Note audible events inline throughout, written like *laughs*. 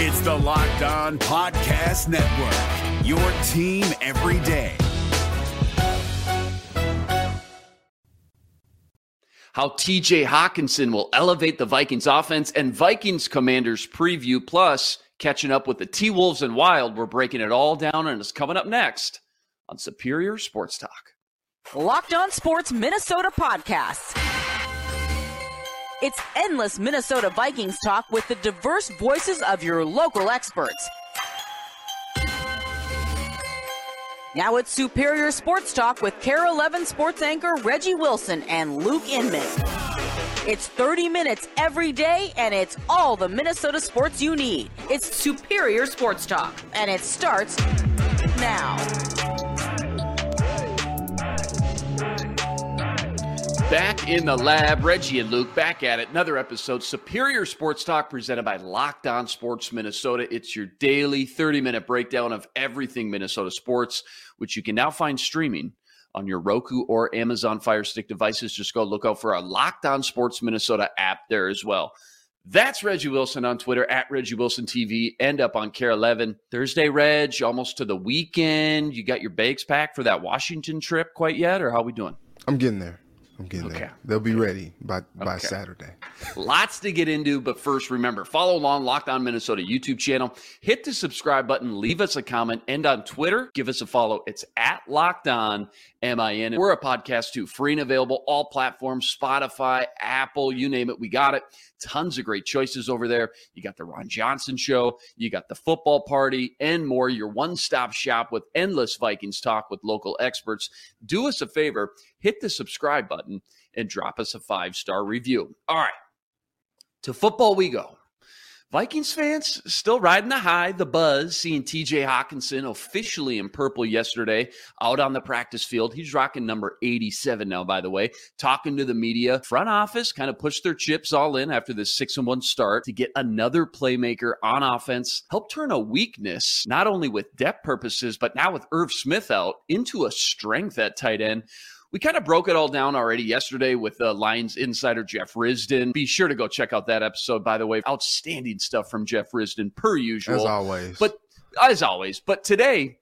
It's the Locked On Podcast Network, your team every day. How TJ Hockenson will elevate the Vikings offense and Vikings Commanders preview, plus catching up with the T Wolves and Wild. We're breaking it all down, and it's coming up next on Superior Sports Talk. Locked On Sports Minnesota Podcasts. It's endless Minnesota Vikings talk with the diverse voices of your local experts. Now it's Superior Sports Talk with KARE 11 sports anchor Reggie Wilson and Luke Inman. It's 30 minutes every day, and it's all the Minnesota sports you need. It's Superior Sports Talk, and it starts now. Back in the lab, Reggie and Luke back at it. Another episode, Superior Sports Talk, presented by Locked On Sports Minnesota. It's your daily 30 minute breakdown of everything Minnesota sports, which you can now find streaming on your Roku or Amazon Fire Stick devices. Just go look out for our Locked On Sports Minnesota app there as well. That's Reggie Wilson on Twitter at Reggie Wilson TV and up on KARE 11. Thursday, Reg, almost to the weekend. You got your bags packed for that Washington trip quite yet, or how we doing? I'm getting there. I'm getting okay. there. They'll be ready by by okay. Saturday. Lots to get into, but first, remember follow along Locked On Minnesota YouTube channel. Hit the subscribe button, leave us a comment, and on Twitter, give us a follow. It's at Locked On MIN. We're a podcast too, free and available, all platforms, Spotify, Apple, you name it, we got it. Tons of great choices over there. You got the Ron Johnson show, you got the football party, and more. Your one stop shop with endless Vikings talk with local experts. Do us a favor, hit the subscribe button and drop us a five star review. All right, to football we go. Vikings fans still riding the high, the buzz, seeing TJ Hockenson officially in purple yesterday out on the practice field. He's rocking number 87 now, by the way, talking to the media. Front office kind of pushed their chips all in after this 6 and 1 start to get another playmaker on offense, help turn a weakness, not only with depth purposes, but now with Irv Smith out, into a strength at tight end we kind of broke it all down already yesterday with uh, Lions insider Jeff Risdon. Be sure to go check out that episode, by the way. Outstanding stuff from Jeff Risdon, per usual. As always. But as always. But today,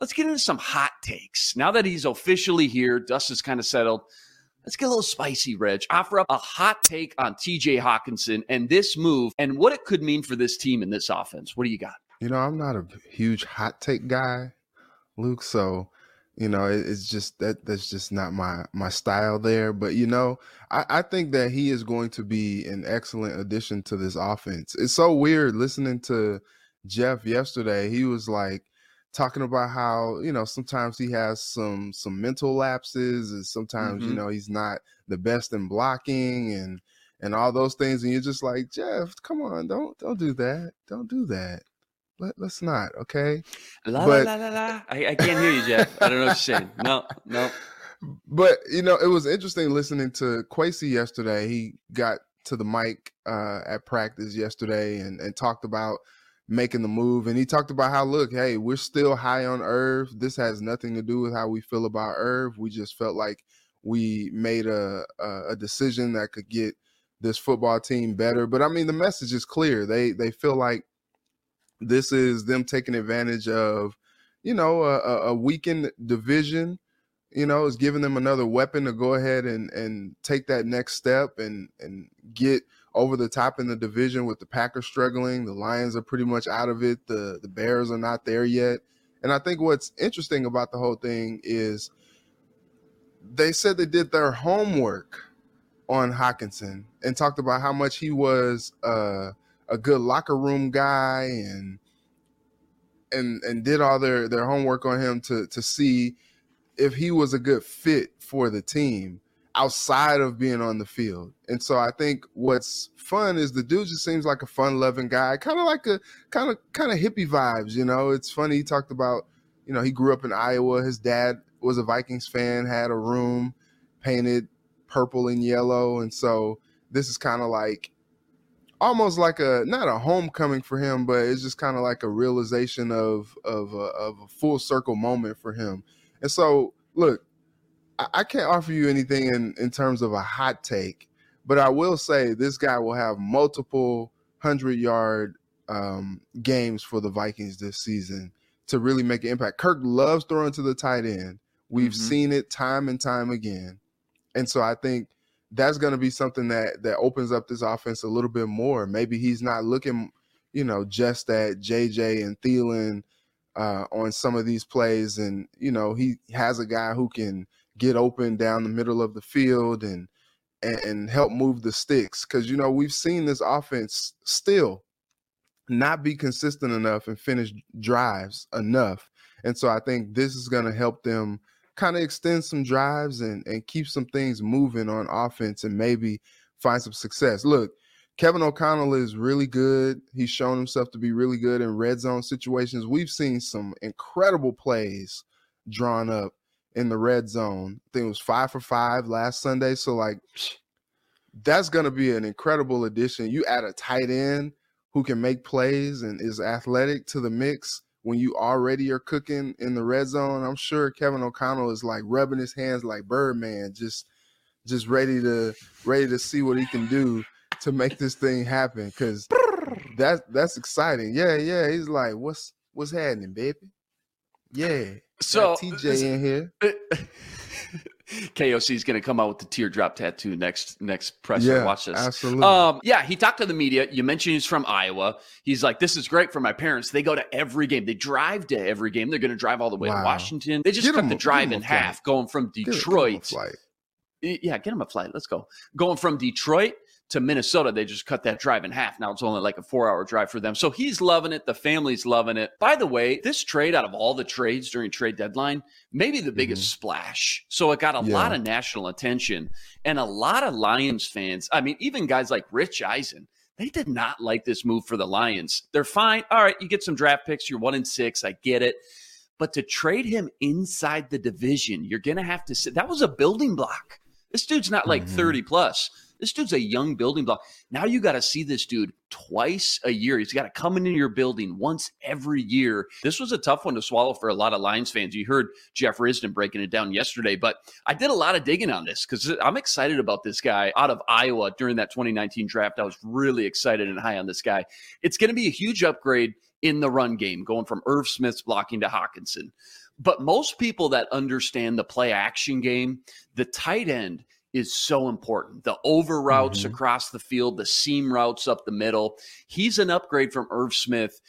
let's get into some hot takes. Now that he's officially here, dust is kind of settled. Let's get a little spicy, Reg. Offer up a hot take on TJ Hockenson and this move and what it could mean for this team and this offense. What do you got? You know, I'm not a huge hot take guy, Luke. So you know, it, it's just that that's just not my my style there. But you know, I, I think that he is going to be an excellent addition to this offense. It's so weird listening to Jeff yesterday. He was like talking about how you know sometimes he has some some mental lapses and sometimes mm-hmm. you know he's not the best in blocking and and all those things and you're just like jeff come on don't don't do that don't do that let, us not, okay? La but, la la la la. I, I can't hear you, Jeff. I don't know what you're saying. No, no. But you know, it was interesting listening to Kwesi yesterday. He got to the mic uh, at practice yesterday and, and talked about making the move. And he talked about how, look, hey, we're still high on Irv. This has nothing to do with how we feel about Irv. We just felt like we made a, a, a decision that could get this football team better. But I mean, the message is clear. They they feel like this is them taking advantage of, you know, a, a weakened division. You know, is giving them another weapon to go ahead and and take that next step and and get over the top in the division with the Packers struggling. The Lions are pretty much out of it. The the Bears are not there yet. And I think what's interesting about the whole thing is they said they did their homework on Hockenson and talked about how much he was uh, a good locker room guy and and and did all their their homework on him to to see if he was a good fit for the team outside of being on the field. And so I think what's fun is the dude just seems like a fun loving guy, kind of like a kind of kind of hippie vibes, you know. It's funny he talked about, you know, he grew up in Iowa. His dad was a Vikings fan, had a room painted purple and yellow, and so this is kind of like almost like a not a homecoming for him, but it's just kind of like a realization of of a, of a full circle moment for him. And so, look, I, I can't offer you anything in in terms of a hot take, but I will say this guy will have multiple hundred yard um, games for the Vikings this season to really make an impact. Kirk loves throwing to the tight end. We've mm-hmm. seen it time and time again. And so I think that's going to be something that that opens up this offense a little bit more. Maybe he's not looking, you know, just at JJ and Thielen uh, on some of these plays, and you know he has a guy who can get open down the middle of the field and and, and help move the sticks. Because you know we've seen this offense still not be consistent enough and finish drives enough, and so I think this is going to help them kind of extend some drives and and keep some things moving on offense and maybe find some success. Look, Kevin O'Connell is really good. He's shown himself to be really good in red zone situations. We've seen some incredible plays drawn up in the red zone. I think it was five for five last Sunday. So, like, that's going to be an incredible addition. You add a tight end who can make plays and is athletic to the mix when you already are cooking in the red zone. I'm sure Kevin O'Connell is like rubbing his hands like Birdman, just just ready to ready to see what he can do to make this thing happen because that's that's exciting. Yeah, yeah. He's like, what's what's happening, baby? Yeah. So TJ in here. *laughs* KOC is going to come out with the teardrop tattoo next next press. Yeah, Watch this. Absolutely. Um, yeah, he talked to the media. You mentioned he's from Iowa. He's like, this is great for my parents. They go to every game. They drive to every game. They're going to drive all the way wow. to Washington. They just get cut the drive in half, going from Detroit. Get, yeah, get him a flight. Let's go. Going from Detroit to Minnesota, they just cut that drive in half. Now it's only like a four hour drive for them. So he's loving it. The family's loving it. By the way, this trade out of all the trades during trade deadline, maybe the biggest mm-hmm. splash. So it got a yeah. lot of national attention and a lot of Lions fans. I mean, even guys like Rich Eisen, they did not like this move for the Lions. They're fine. All right, you get some draft picks. You're one in six. I get it. But to trade him inside the division, you're going to have to sit. That was a building block. This dude's not like mm-hmm. 30 plus. This dude's a young building block. Now you got to see this dude twice a year. He's got to come into your building once every year. This was a tough one to swallow for a lot of Lions fans. You heard Jeff Risdon breaking it down yesterday, but I did a lot of digging on this because I'm excited about this guy out of Iowa during that 2019 draft. I was really excited and high on this guy. It's going to be a huge upgrade in the run game, going from Irv Smith's blocking to Hockenson. But most people that understand the play action game, the tight end is so important. The over routes mm-hmm. across the field, the seam routes up the middle. He's an upgrade from Irv Smith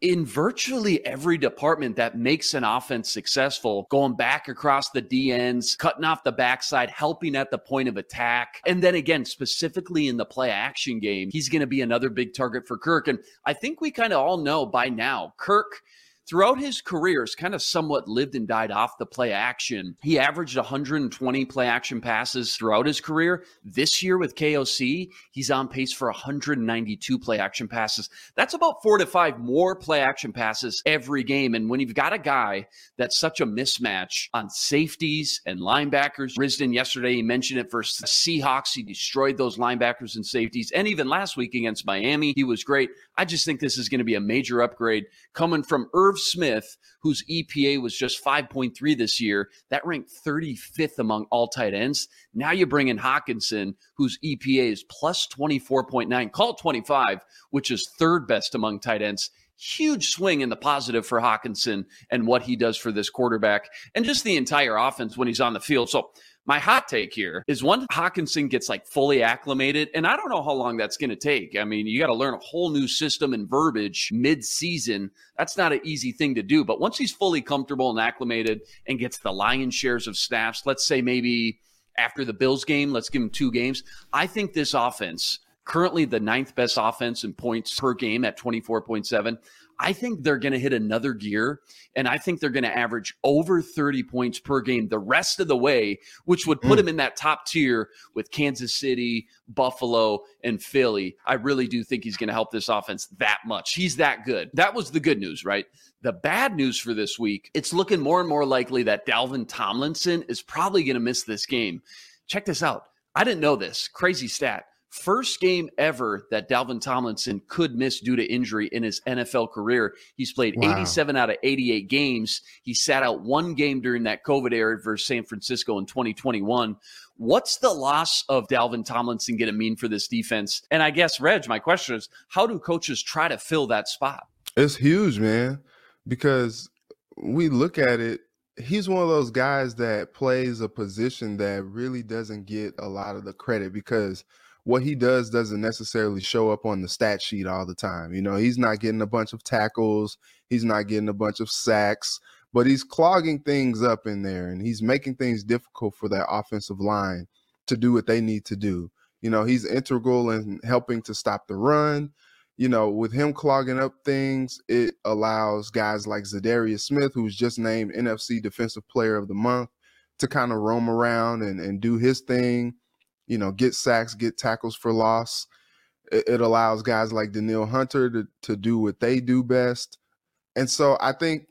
in virtually every department that makes an offense successful, going back across the DNs, cutting off the backside, helping at the point of attack. And then again, specifically in the play action game, he's going to be another big target for Kirk. And I think we kind of all know by now, Kirk throughout his career has kind of somewhat lived and died off the play action. He averaged 120 play action passes throughout his career. This year with KOC, he's on pace for 192 play action passes. That's about four to five more play action passes every game. And when you've got a guy that's such a mismatch on safeties and linebackers, Risdon yesterday, he mentioned it for Seahawks. He destroyed those linebackers and safeties. And even last week against Miami, he was great. I just think this is going to be a major upgrade coming from Irv Smith, whose EPA was just 5.3 this year. That ranked 35th among all tight ends. Now you bring in Hockenson, whose EPA is plus 24.9, call 25, which is third best among tight ends huge swing in the positive for Hockenson and what he does for this quarterback and just the entire offense when he's on the field. So my hot take here is one Hockenson gets like fully acclimated, and I don't know how long that's going to take. I mean, you got to learn a whole new system and verbiage mid season. That's not an easy thing to do. But once he's fully comfortable and acclimated and gets the lion's shares of snaps, let's say maybe after the Bills game, let's give him two games. I think this offense, currently the ninth best offense in points per game at 24.7. I think they're going to hit another gear and I think they're going to average over 30 points per game the rest of the way, which would put mm. him in that top tier with Kansas City, Buffalo, and Philly. I really do think he's going to help this offense that much. He's that good. That was the good news, right? The bad news for this week, it's looking more and more likely that Dalvin Tomlinson is probably going to miss this game. Check this out. I didn't know this. Crazy stat. First game ever that Dalvin Tomlinson could miss due to injury in his NFL career. He's played wow. 87 out of 88 games. He sat out one game during that COVID era versus San Francisco in 2021. What's the loss of Dalvin Tomlinson going to mean for this defense? And I guess, Reg, my question is how do coaches try to fill that spot? It's huge, man, because we look at it he's one of those guys that plays a position that really doesn't get a lot of the credit because what he does doesn't necessarily show up on the stat sheet all the time. You know, he's not getting a bunch of tackles, he's not getting a bunch of sacks, but he's clogging things up in there and he's making things difficult for that offensive line to do what they need to do. You know, he's integral in helping to stop the run. You know, with him clogging up things, it allows guys like Za'Darius Smith, who's just named NFC Defensive Player of the Month, to kind of roam around and, and do his thing you know, get sacks, get tackles for loss. It, it allows guys like Danielle Hunter to, to do what they do best. And so I think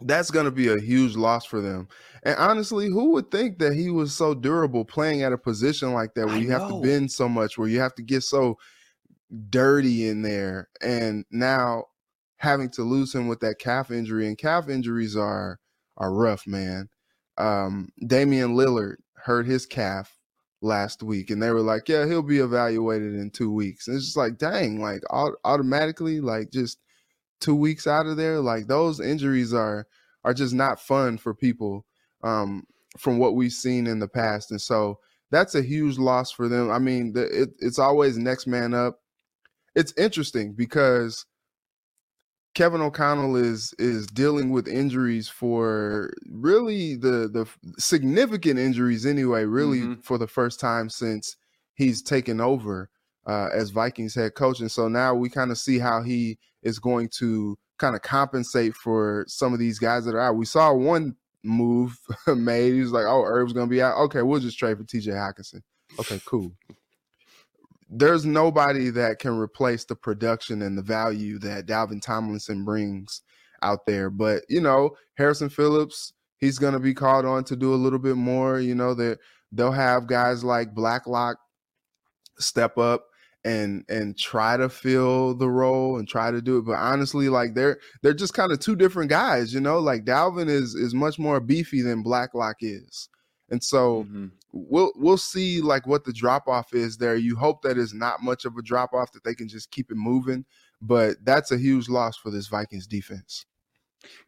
that's going to be a huge loss for them. And honestly, who would think that he was so durable playing at a position like that where I you know. have to bend so much, where you have to get so dirty in there, and now having to lose him with that calf injury, and calf injuries are are rough, man. Um, Damian Lillard hurt his calf last week and they were like yeah he'll be evaluated in two weeks. And it's just like dang like automatically like just two weeks out of there like those injuries are are just not fun for people um from what we've seen in the past and so that's a huge loss for them. I mean the, it, it's always next man up. It's interesting because Kevin O'Connell is is dealing with injuries for really the the significant injuries anyway, really mm-hmm. for the first time since he's taken over uh, as Vikings head coach, and so now we kind of see how he is going to kind of compensate for some of these guys that are out. We saw one move *laughs* made. He was like, "Oh, Herb's gonna be out. Okay, we'll just trade for T.J. Hockenson. Okay, cool." There's nobody that can replace the production and the value that Dalvin Tomlinson brings out there. But you know, Harrison Phillips, he's going to be called on to do a little bit more. You know, that they'll have guys like Blacklock step up and and try to fill the role and try to do it. But honestly, like they're they're just kind of two different guys. You know, like Dalvin is is much more beefy than Blacklock is. And so mm-hmm. we'll we'll see like what the drop off is there. You hope that is not much of a drop off that they can just keep it moving, but that's a huge loss for this Vikings defense.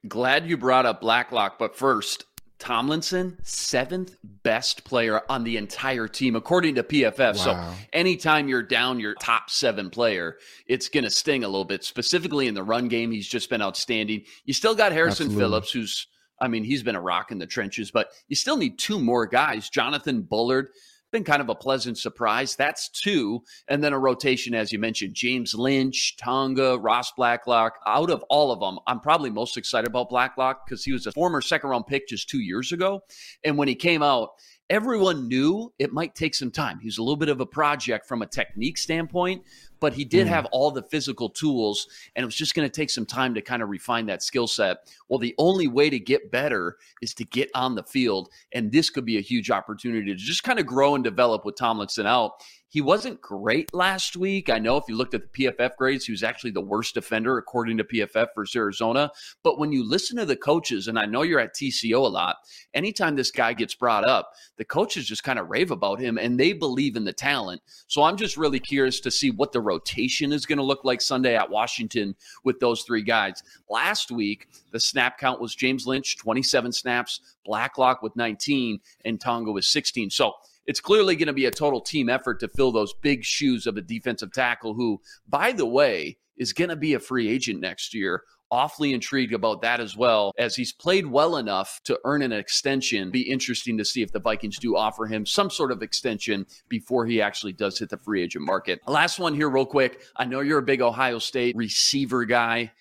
Glad you brought up Blacklock, but first, Tomlinson, seventh best player on the entire team, according to PFF. Wow. So anytime you're down your top seven player, it's going to sting a little bit. Specifically in the run game, he's just been outstanding. You still got Harrison Absolutely. Phillips, who's I mean, he's been a rock in the trenches, but you still need two more guys. Jonathan Bullard, been kind of a pleasant surprise. That's two. And then a rotation, as you mentioned, James Lynch, Tonga, Ross Blacklock. Out of all of them, I'm probably most excited about Blacklock because he was a former second round pick just two years ago. And when he came out, everyone knew it might take some time. He's a little bit of a project from a technique standpoint, but he did mm. have all the physical tools and it was just going to take some time to kind of refine that skill set. Well, the only way to get better is to get on the field. And this could be a huge opportunity to just kind of grow and develop with Tomlinson out. He wasn't great last week. I know if you looked at the PFF grades, he was actually the worst defender according to PFF for Arizona. But when you listen to the coaches, and I know you're at TCO a lot, anytime this guy gets brought up, the coaches just kind of rave about him and they believe in the talent. So I'm just really curious to see what the rotation is going to look like Sunday at Washington with those three guys. Last week, the snap count was James Lynch, 27 snaps, Blacklock with 19, and Tonga with 16. So it's clearly going to be a total team effort to fill those big shoes of a defensive tackle who, by the way, is going to be a free agent next year. Awfully intrigued about that as well, as he's played well enough to earn an extension. Be interesting to see if the Vikings do offer him some sort of extension before he actually does hit the free agent market. Last one here, real quick. I know you're a big Ohio State receiver guy.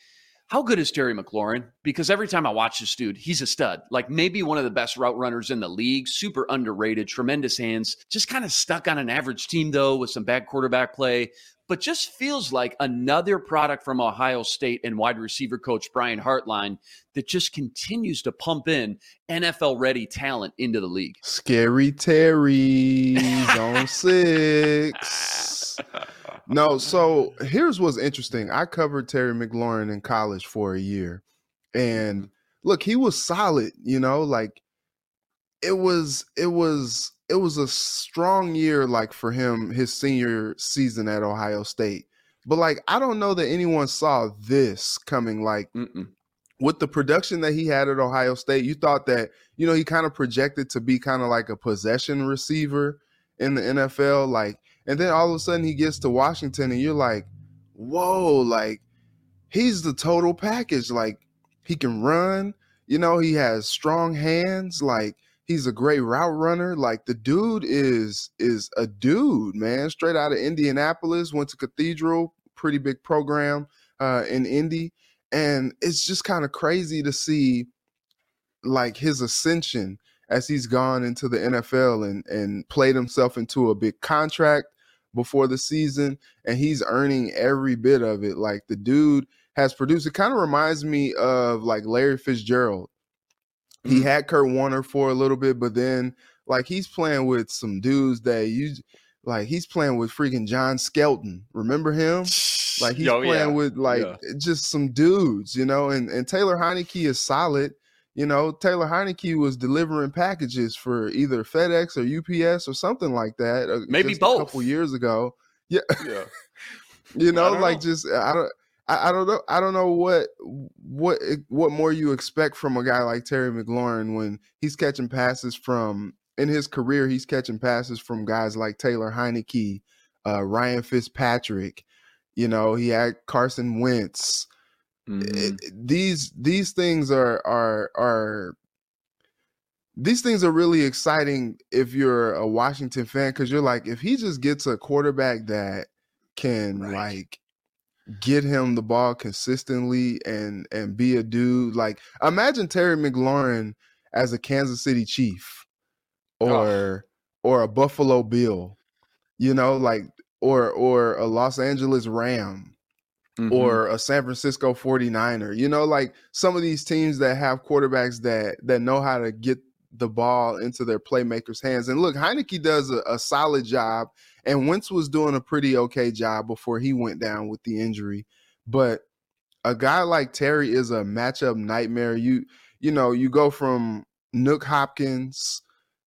How good is Terry McLaurin? Because every time I watch this dude, he's a stud. Like maybe one of the best route runners in the league, super underrated, tremendous hands. Just kind of stuck on an average team though with some bad quarterback play. but just feels like another product from Ohio State and wide receiver coach Brian Hartline that just continues to pump in NFL ready talent into the league. Scary Terry on *laughs* six. No, so here's what's interesting. I covered Terry McLaurin in college for a year. And look, he was solid, you know, like it was it was it was a strong year like for him his senior season at Ohio State. But like I don't know that anyone saw this coming like Mm-mm. with the production that he had at Ohio State. You thought that, you know, he kind of projected to be kind of like a possession receiver in the NFL like and then all of a sudden he gets to Washington and you're like, "Whoa, like he's the total package. Like he can run, you know, he has strong hands, like He's a great route runner. Like the dude is is a dude, man. Straight out of Indianapolis, went to Cathedral, pretty big program uh, in Indy, and it's just kind of crazy to see like his ascension as he's gone into the NFL and and played himself into a big contract before the season, and he's earning every bit of it. Like the dude has produced. It kind of reminds me of like Larry Fitzgerald he mm-hmm. had Kurt Warner for a little bit, but then like he's playing with some dudes that you like he's playing with freaking John Skelton. Remember him? Like he's oh, playing yeah. with like yeah. just some dudes, you know, and, and Taylor Heinicke is solid. You know, Taylor Heinicke was delivering packages for either FedEx or UPS or something like that. Uh, Maybe both. A couple years ago. *laughs* Yeah. Yeah. *laughs* you know, like know. just I don't I, I, don't know. I don't know what what what more you expect from a guy like Terry McLaurin when he's catching passes from in his career. He's catching passes from guys like Taylor Heinicke, uh, Ryan Fitzpatrick. You know, he had Carson Wentz. Mm-hmm. It, these these things are are are these things are really exciting if you're a Washington fan because you're like if he just gets a quarterback that can right. like get him the ball consistently and and be a dude like imagine Terry McLaurin as a Kansas City Chief or oh. or a Buffalo Bill, you know, like or or a Los Angeles Ram mm-hmm. or a San Francisco 49er. You know, like some of these teams that have quarterbacks that that know how to get the ball into their playmakers' hands. And look, Heinicke does a, a solid job and Wentz was doing a pretty okay job before he went down with the injury. But a guy like Terry is a matchup nightmare. You you know, you go from Nuk Hopkins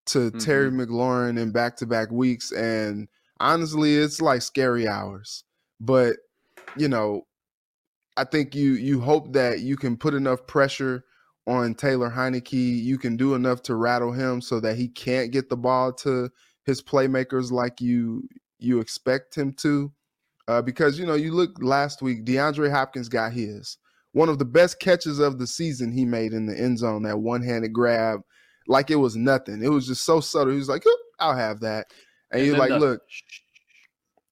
to mm-hmm. Terry McLaurin in back to back weeks. And honestly, it's like scary hours. But, you know, I think you you hope that you can put enough pressure on Taylor Heinicke. You can do enough to rattle him so that he can't get the ball to his playmakers like you you expect him to. Uh, because you know, you look last week, DeAndre Hopkins got his one of the best catches of the season he made in the end zone, that one-handed grab, like it was nothing. It was just so subtle. He was like, I'll have that. And, and you're like, the- look,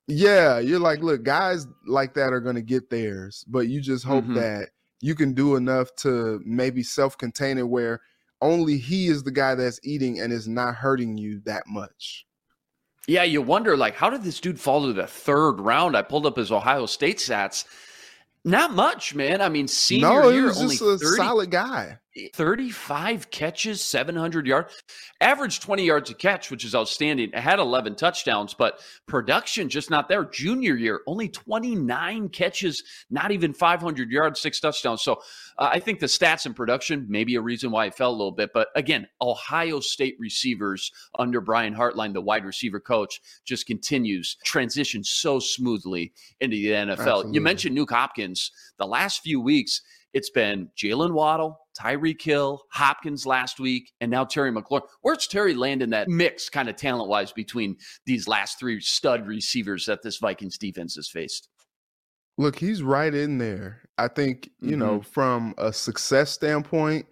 yeah, you're like, look, guys like that are gonna get theirs, but you just hope mm-hmm. that you can do enough to maybe self-contain it where only he is the guy that's eating and is not hurting you that much. Yeah, you wonder like how did this dude fall to the third round? I pulled up his Ohio State stats. Not much, man. I mean, senior no, year, only a 30, solid guy. 35 catches, 700 yards, average 20 yards a catch, which is outstanding. It had 11 touchdowns, but production just not there. Junior year, only 29 catches, not even 500 yards, six touchdowns. So uh, I think the stats and production may be a reason why it fell a little bit. But again, Ohio State receivers under Brian Hartline, the wide receiver coach, just continues transition so smoothly into the NFL. Absolutely. You mentioned Nuk Hopkins. The last few weeks, it's been Jaylen Waddle, Tyreek Hill, Hopkins last week, and now Terry McLaurin. Where's Terry land in that mix, kind of talent wise, between these last three stud receivers that this Vikings defense has faced? Look, he's right in there. I think, you mm-hmm. know, from a success standpoint,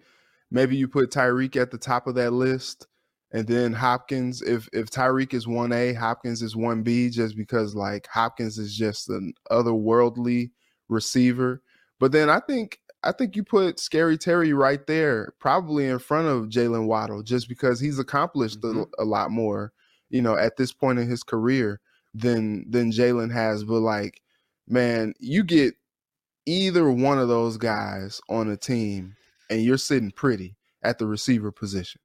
maybe you put Tyreek at the top of that list. And then Hopkins, if if Tyreek is one A, Hopkins is one B, just because like Hopkins is just an otherworldly receiver. But then I think I think you put Scary Terry right there, probably in front of Jaylen Waddle, just because he's accomplished mm-hmm. a, a, lot more, you know, at this point in his career. than than Jaylen has, but like, man, you get either one of those guys on a team and you're sitting pretty at the receiver position.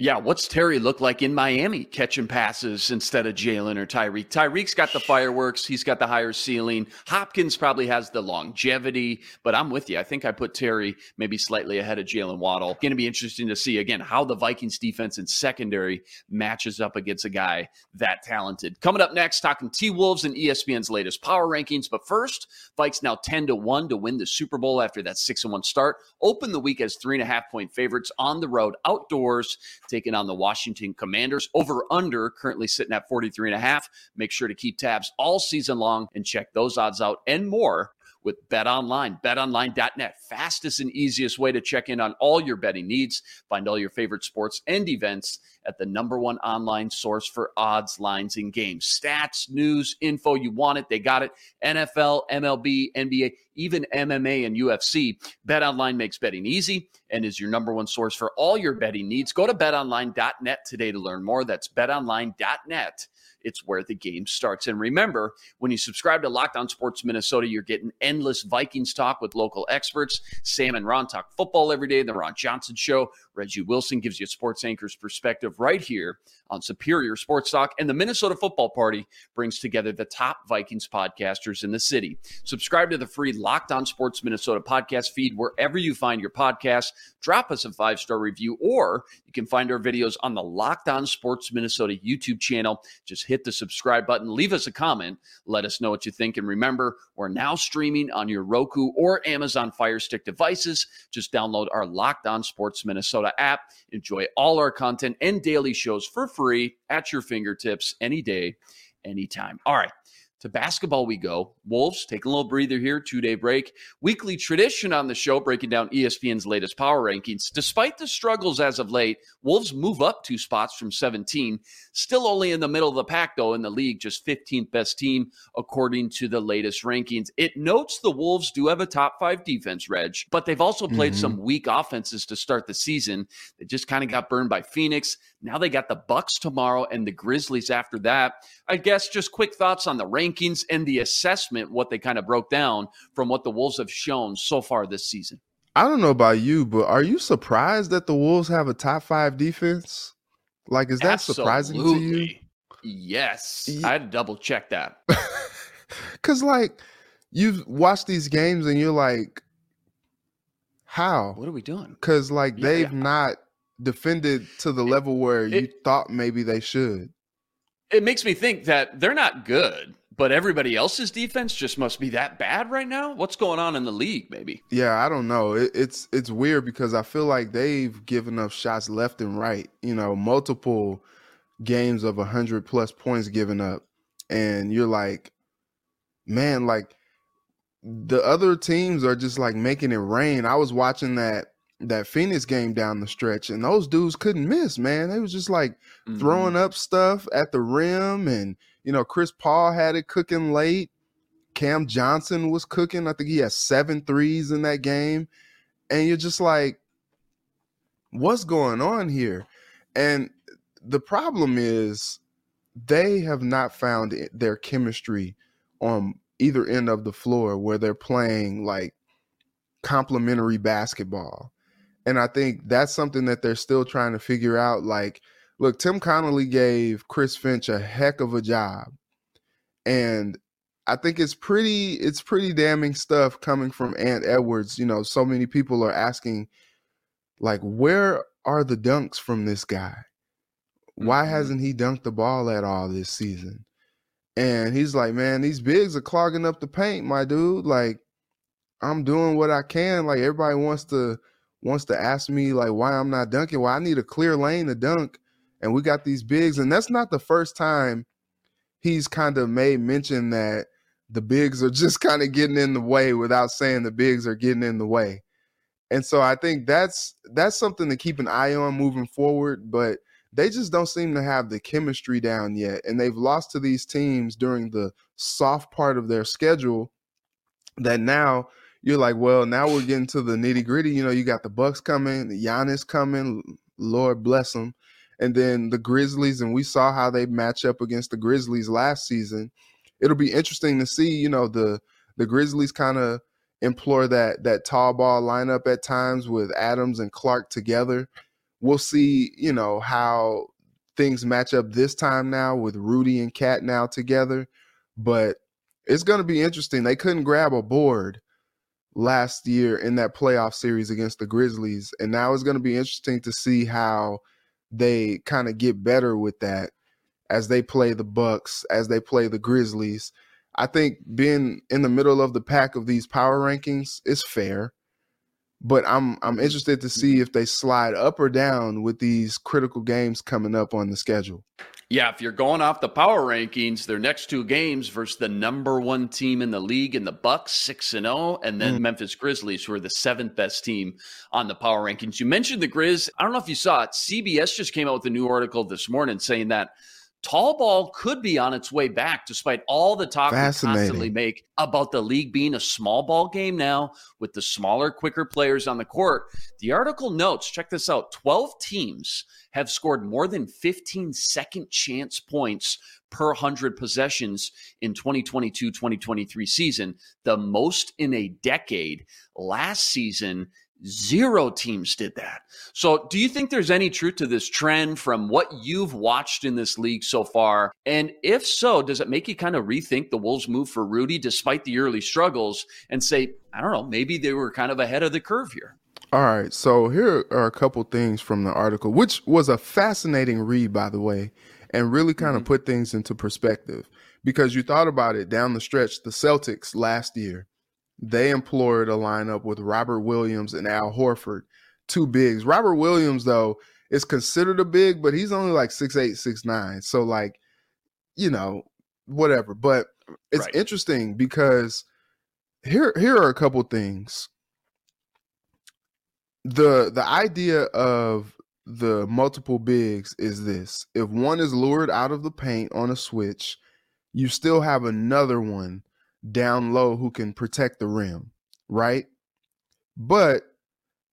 Yeah, what's Terry look like in Miami catching passes instead of Jaylen or Tyreek? Tyreek's got the fireworks. He's got the higher ceiling. Hopkins probably has the longevity, but I'm with you. I think I put Terry maybe slightly ahead of Jaylen Waddle. Going to be interesting to see, again, how the Vikings defense and secondary matches up against a guy that talented. Coming up next, talking T Wolves and ESPN's latest power rankings. But first, Vikes now 10 to 1 to win the Super Bowl after that 6 1 start. Open the week as three and a half point favorites on the road, outdoors taking on the Washington Commanders. Over under currently sitting at 43 and a half. Make sure to keep tabs all season long and check those odds out and more with Bet Online. BetOnline.net, fastest and easiest way to check in on all your betting needs. Find all your favorite sports and events at the number one online source for odds, lines, and games. Stats, news, info, you want it, they got it. NFL, MLB, NBA, even MMA and UFC. BetOnline makes betting easy and is your number one source for all your betting needs. Go to betonline.net today to learn more. That's betonline.net it's where the game starts. And remember, when you subscribe to Locked On Sports Minnesota, you're getting endless Vikings talk with local experts. Sam and Ron talk football every day. In the Ron Johnson Show. Reggie Wilson gives you a sports anchor's perspective right here on Superior Sports Talk. And the Minnesota Football Party brings together the top Vikings podcasters in the city. Subscribe to the free Locked On Sports Minnesota podcast feed wherever you find your podcasts. Drop us a five star review, or you can find our videos on the Locked On Sports Minnesota YouTube channel. Just hit the subscribe button, leave us a comment, let us know what you think. And remember, we're now streaming on your Roku or Amazon Fire Stick devices. Just download our Locked On Sports Minnesota app. Enjoy all our content and daily shows for free at your fingertips any day, anytime. All right to basketball we go. Wolves taking a little breather here, two day break. Weekly tradition on the show, breaking down ESPN's latest power rankings. Despite the struggles as of late, Wolves move up two spots from 17. Still only in the middle of the pack, though, in the league, just 15th best team according to the latest rankings. It notes the Wolves do have a top five defense, Reg, but they've also played mm-hmm. some weak offenses to start the season. They just kind of got burned by Phoenix. Now they got the Bucks tomorrow and the Grizzlies after that. I guess just quick thoughts on the rankings and the assessment, what they kind of broke down from what the Wolves have shown so far this season. I don't know about you, but are you surprised that the Wolves have a top five defense? Like, is that Absolutely. surprising to you? Yes. Yeah. I had to double check that. *laughs* Cause like you've watched these games and you're like, how? What are we doing? Cause like yeah, they've yeah. not defended to the level where it, you thought maybe they should. It makes me think that they're not good, but everybody else's defense just must be that bad right now. What's going on in the league? Maybe. Yeah, I don't know. It, it's it's weird because I feel like they've given up shots left and right. You know, multiple games of hundred plus points given up, and you're like, man, like the other teams are just like making it rain. I was watching that that Phoenix game down the stretch, and those dudes couldn't miss, man. They was just like mm-hmm. throwing up stuff at the rim, and you know, Chris Paul had it cooking late. Cam Johnson was cooking. I think he had seven threes in that game. And you're just like, what's going on here? And the problem is they have not found their chemistry on either end of the floor where they're playing like complementary basketball. And I think that's something that they're still trying to figure out. Like, look, Tim Connolly gave Chris Finch a heck of a job. And I think it's pretty it's pretty damning stuff coming from Ant Edwards. You know, so many people are asking, like, where are the dunks from this guy? Why mm-hmm. hasn't he dunked the ball at all this season? And he's like, man, these bigs are clogging up the paint, my dude. Like, I'm doing what I can. Like everybody wants to wants to ask me like why I'm not dunking. Well, I need a clear lane to dunk, and we got these bigs, and that's not the first time he's kind of made mention that the bigs are *laughs* just kind of getting in the way without saying the bigs are getting in the way. And so I think that's that's something to keep an eye on moving forward, but they just don't seem to have the chemistry down yet and they've lost to these teams during the soft part of their schedule that now you're like, well, now we're getting to the nitty gritty. You know, you got the Bucks coming, the Giannis coming, Lord bless them, and then the Grizzlies, and we saw how they match up against the Grizzlies last season. It'll be interesting to see, you know, the the Grizzlies kind of employ that that tall ball lineup at times with Adams and Clark together. We'll see, you know, how things match up this time now with Rudy and Cat now together. But it's going to be interesting. They couldn't grab a board last year in that playoff series against the Grizzlies, and now it's going to be interesting to see how they kind of get better with that as they play the Bucks, as they play the Grizzlies. I think being in the middle of the pack of these power rankings is fair, but I'm I'm interested to see if they slide up or down with these critical games coming up on the schedule. Yeah, if you're going off the power rankings, their next two games versus the number one team in the league in the Bucks, six and zero, oh, and then mm. Memphis Grizzlies, who are the seventh best team on the power rankings. You mentioned the Grizz. I don't know if you saw it. CBS just came out with a new article this morning saying that tall ball could be on its way back despite all the talk we constantly make about the league being a small ball game now with the smaller quicker players on the court. The article notes check this out 12 teams have scored more than 15 second chance points per 100 possessions in 2022-2023 season the most in a decade. Last season Zero teams did that. So, do you think there's any truth to this trend from what you've watched in this league so far? And if so, does it make you kind of rethink the Wolves' move for Rudy despite the early struggles and say, I don't know, maybe they were kind of ahead of the curve here? All right. So, here are a couple things from the article, which was a fascinating read, by the way, and really kind of mm-hmm. put things into perspective because you thought about it down the stretch, the Celtics last year they employed a lineup with Robert Williams and Al Horford, two bigs. Robert Williams, though, is considered a big, but he's only like six eight, six nine. So, like, you know, whatever. But it's right. interesting because here here are a couple things. The the idea of the multiple bigs is this. If one is lured out of the paint on a switch, you still have another one down low who can protect the rim, right? But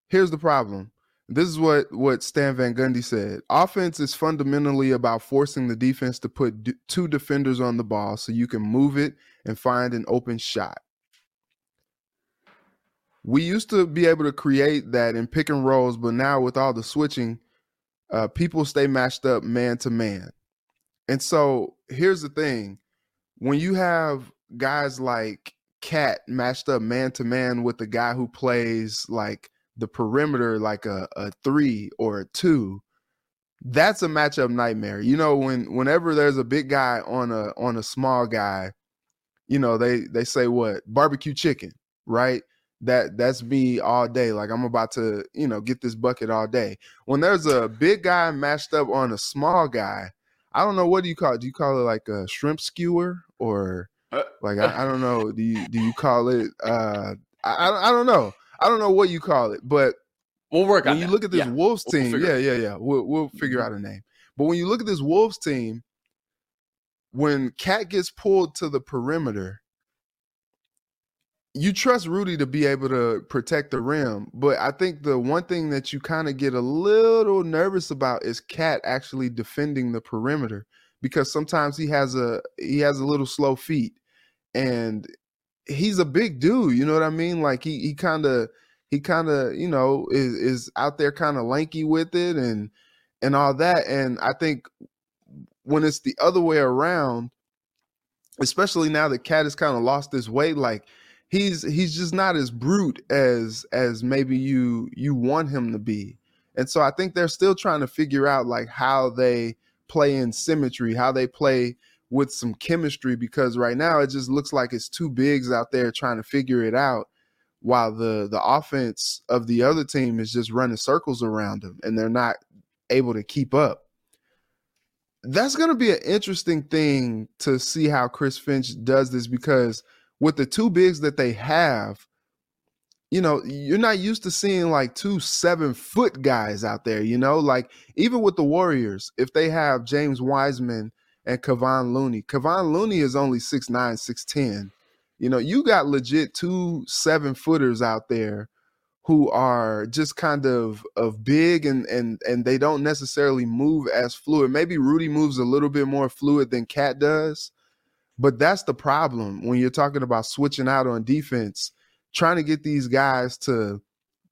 here's the problem. This is what what Stan Van Gundy said. Offense is fundamentally about forcing the defense to put d- two defenders on the ball so you can move it and find an open shot. We used to be able to create that in pick and rolls, but now with all the switching, uh, people stay matched up man to man. And so here's the thing: when you have guys like Cat matched up man to man with the guy who plays like the perimeter, like a, a three or a two, that's a matchup nightmare. You know, when whenever there's a big guy on a on a small guy, you know, they they say what? Barbecue chicken, right? That that's me all day. Like I'm about to, you know, get this bucket all day. When there's a big guy matched up on a small guy, I don't know what do you call it? Do you call it like a shrimp skewer or *laughs* like I, I, don't know. Do you do you call it? Uh, I I don't know. I don't know what you call it, but we'll work when you that. look at this yeah. Wolves team. We'll yeah, yeah, yeah. We'll we'll figure mm-hmm. out a name. But when you look at this Wolves team, when Cat gets pulled to the perimeter, you trust Rudy to be able to protect the rim. But I think the one thing that you kind of get a little nervous about is Cat actually defending the perimeter because sometimes he has a he has a little slow feet and he's a big dude. You know what I mean? Like he he kind of he kind of you know is is out there kind of lanky with it and and all that. And I think when it's the other way around, especially now that Cat has kind of lost his weight, like he's he's just not as brute as as maybe you you want him to be. And so I think they're still trying to figure out like how they play in symmetry, how they play with some chemistry because right now it just looks like it's two bigs out there trying to figure it out while the the offense of the other team is just running circles around them and they're not able to keep up. That's going to be an interesting thing to see how Chris Finch does this because with the two bigs that they have, you know, you're not used to seeing like two seven foot guys out there, you know, like even with the Warriors, if they have James Wiseman and Kevon Looney. Kevon Looney is only 6'9, 6'10. You know, you got legit two seven footers out there who are just kind of of big and and and they don't necessarily move as fluid. Maybe Rudy moves a little bit more fluid than Cat does, but that's the problem when you're talking about switching out on defense, trying to get these guys to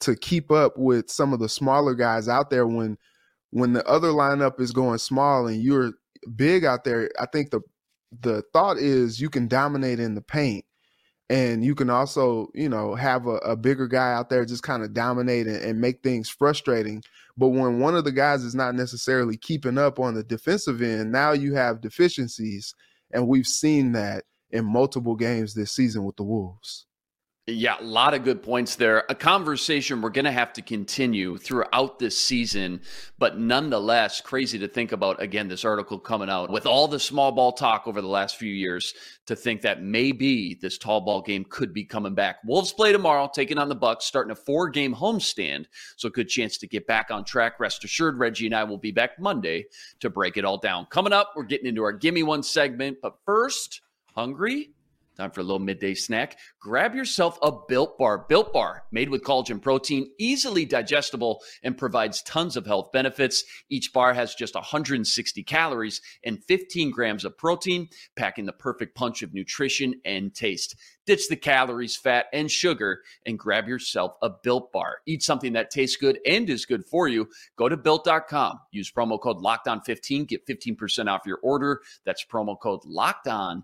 to keep up with some of the smaller guys out there when when the other lineup is going small and you're big out there. I think the the thought is you can dominate in the paint. And you can also you know have a, a bigger guy out there just kind of dominate and, and, make things frustrating. But when one of the guys is not necessarily keeping up on the defensive end now you have deficiencies. And we've seen that in multiple games this season with the wolves yeah, a lot of good points there. A conversation we're going to have to continue throughout this season, but nonetheless, crazy to think about. Again, this article coming out with all the small ball talk over the last few years to think that maybe this tall ball game could be coming back. Wolves play tomorrow, taking on the Bucks, starting a four game homestand. So, good chance to get back on track. Rest assured, Reggie and I will be back Monday to break it all down. Coming up, we're getting into our Gimme One segment, but first, hungry? Time for a little midday snack. Grab yourself a Built Bar. Built Bar, made with collagen protein, easily digestible, and provides tons of health benefits. Each bar has just 160 calories and 15 grams of protein, packing the perfect punch of nutrition and taste. Ditch the calories, fat, and sugar, and grab yourself a Built Bar. Eat something that tastes good and is good for you. Go to built.com. Use promo code LOCKEDON15. Get 15% off your order. That's promo code LOCKEDON.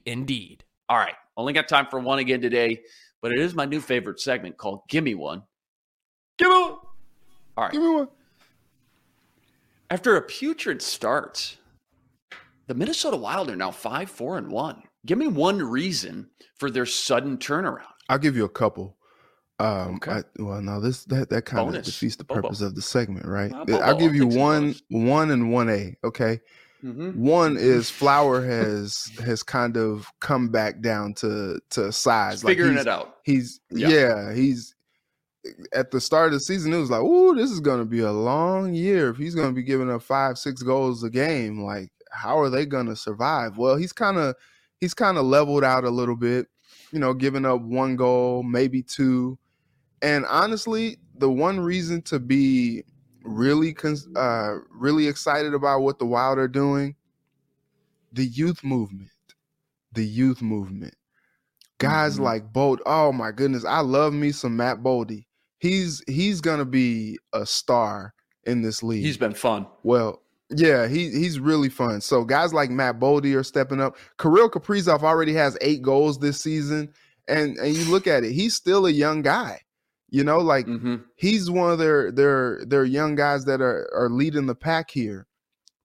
Indeed. All right. Only got time for one again today, but it is my new favorite segment called Gimme One. Give me one. All right. Give me one. After a putrid start, the Minnesota Wild are now 5 4 and 1. Give me one reason for their sudden turnaround. I'll give you a couple. Um, okay. I, well, now this that that kind of defeats the purpose Bobo. of the segment, right? I'll give you I'll take some one, one and one A. Okay, Mhm. one is Flower has has kind of come back down to to size, Just figuring it out. He's Yeah. yeah. he's at the start of the season. It was like, oh, this is going to be a long year. If he's going to be giving up five, six goals a game, like how are they going to survive? Well, he's kind of he's kind of leveled out a little bit. You know, giving up one goal, maybe two, and honestly, the one reason to be really uh really excited about what the Wild are doing, the youth movement, the youth movement. Guys Mhm. like Bolt, oh my goodness, I love me some Matt Boldy. He's he's gonna be a star in this league. He's been fun. Well, yeah, he he's really fun. So guys like Matt Boldy are stepping up. Kirill Kaprizov already has eight goals this season, and and you look at it, he's still a young guy. You know, like hmm he's one of their their their young guys that are are leading the pack here.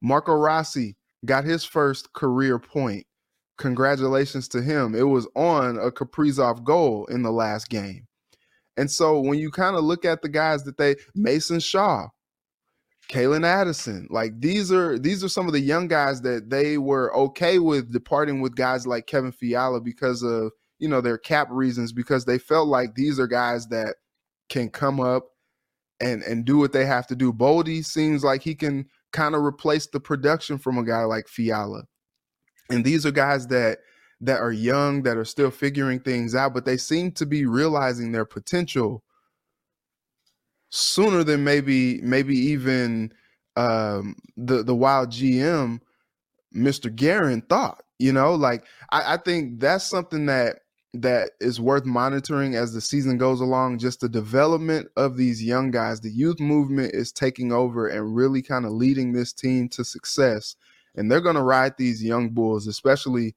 Marco Rossi got his first career point. Congratulations to him. It was on a Kaprizov goal in the last game. And so when you kind of look at the guys that they Mason Shaw, Calen Addison, like these are these are some of the young guys that they were okay with departing with guys like Kevin Fiala because of you know their cap reasons because they felt like these are guys that can come up and and do what they have to do. Boldy seems like he can kind of replace the production from a guy like Fiala. And these are guys that that are young, that are still figuring things out, but they seem to be realizing their potential sooner than maybe maybe even um the the wild GM Mr. Guerin thought. You know, like I, I think that's something that that is worth monitoring as the season goes along. Just the development of these young guys, the youth movement is taking over and really kind of leading this team to success. And they're going to ride these young bulls, especially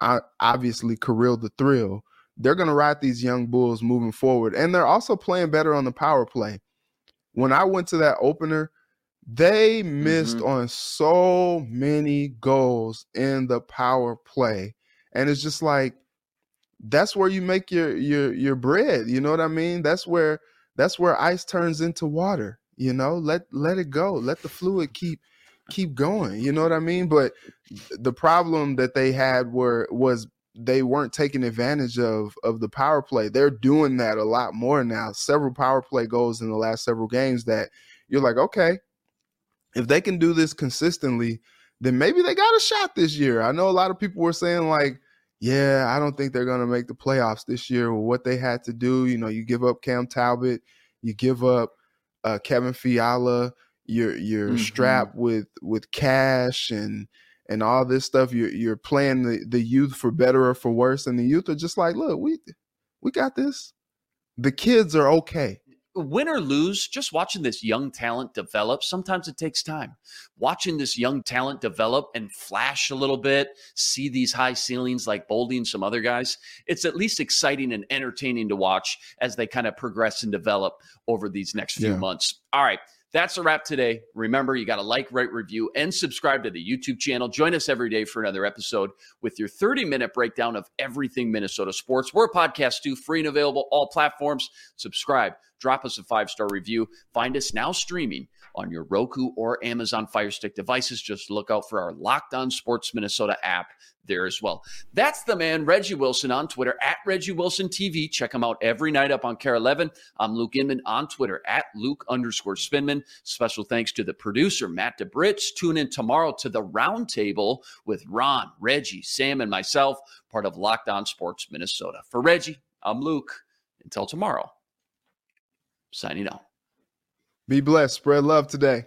uh, obviously Kirill the Thrill. They're going to ride these young bulls moving forward, and they're also playing better on the power play. When I went to that opener, they missed on so many goals in the power play, and it's just like that's where you make your your your bread. You know what I mean? That's where that's where ice turns into water. You know, let let it go. Let the fluid keep keep going. You know what I mean? But the problem that they had were was they weren't taking advantage of of the power play. They're doing that a lot more now. Several power play goals in the last several games that you're like, okay, if they can do this consistently, then maybe they got a shot this year. I know a lot of people were saying like, yeah, I don't think they're going to make the playoffs this year with what they had to do. You know, you give up Cam Talbot, you give up uh, Kevin Fiala, you're you're mm-hmm. strapped with with cash and and all this stuff. You're you're playing the, the youth for better or for worse, and the youth are just like, look, we we got this. The kids are okay. Win or lose, just watching this young talent develop, sometimes it takes time. Watching this young talent develop and flash a little bit, see these high ceilings like Boldy and some other guys, it's at least exciting and entertaining to watch as they kind of progress and develop over these next few yeah. months. All right. That's a wrap today. Remember, you got to like, rate, review, and subscribe to the YouTube channel. Join us every day for another episode with your 30 minute breakdown of everything Minnesota sports. We're a podcast too, free and available, all platforms. Subscribe, drop us a five star review. Find us now streaming on your Roku or Amazon Fire Stick devices. Just look out for our Locked On Sports Minnesota app there as well. That's the man, Reggie Wilson on Twitter at Reggie Wilson TV. Check him out every night up on KARE 11. I'm Luke Inman on Twitter at Luke underscore Spinman. Special thanks to the producer, Matt DeBritz. Tune in tomorrow to the roundtable with Ron, Reggie, Sam, and myself, part of Locked On Sports Minnesota. For Reggie, I'm Luke. Until tomorrow, signing out. Be blessed. Spread love today.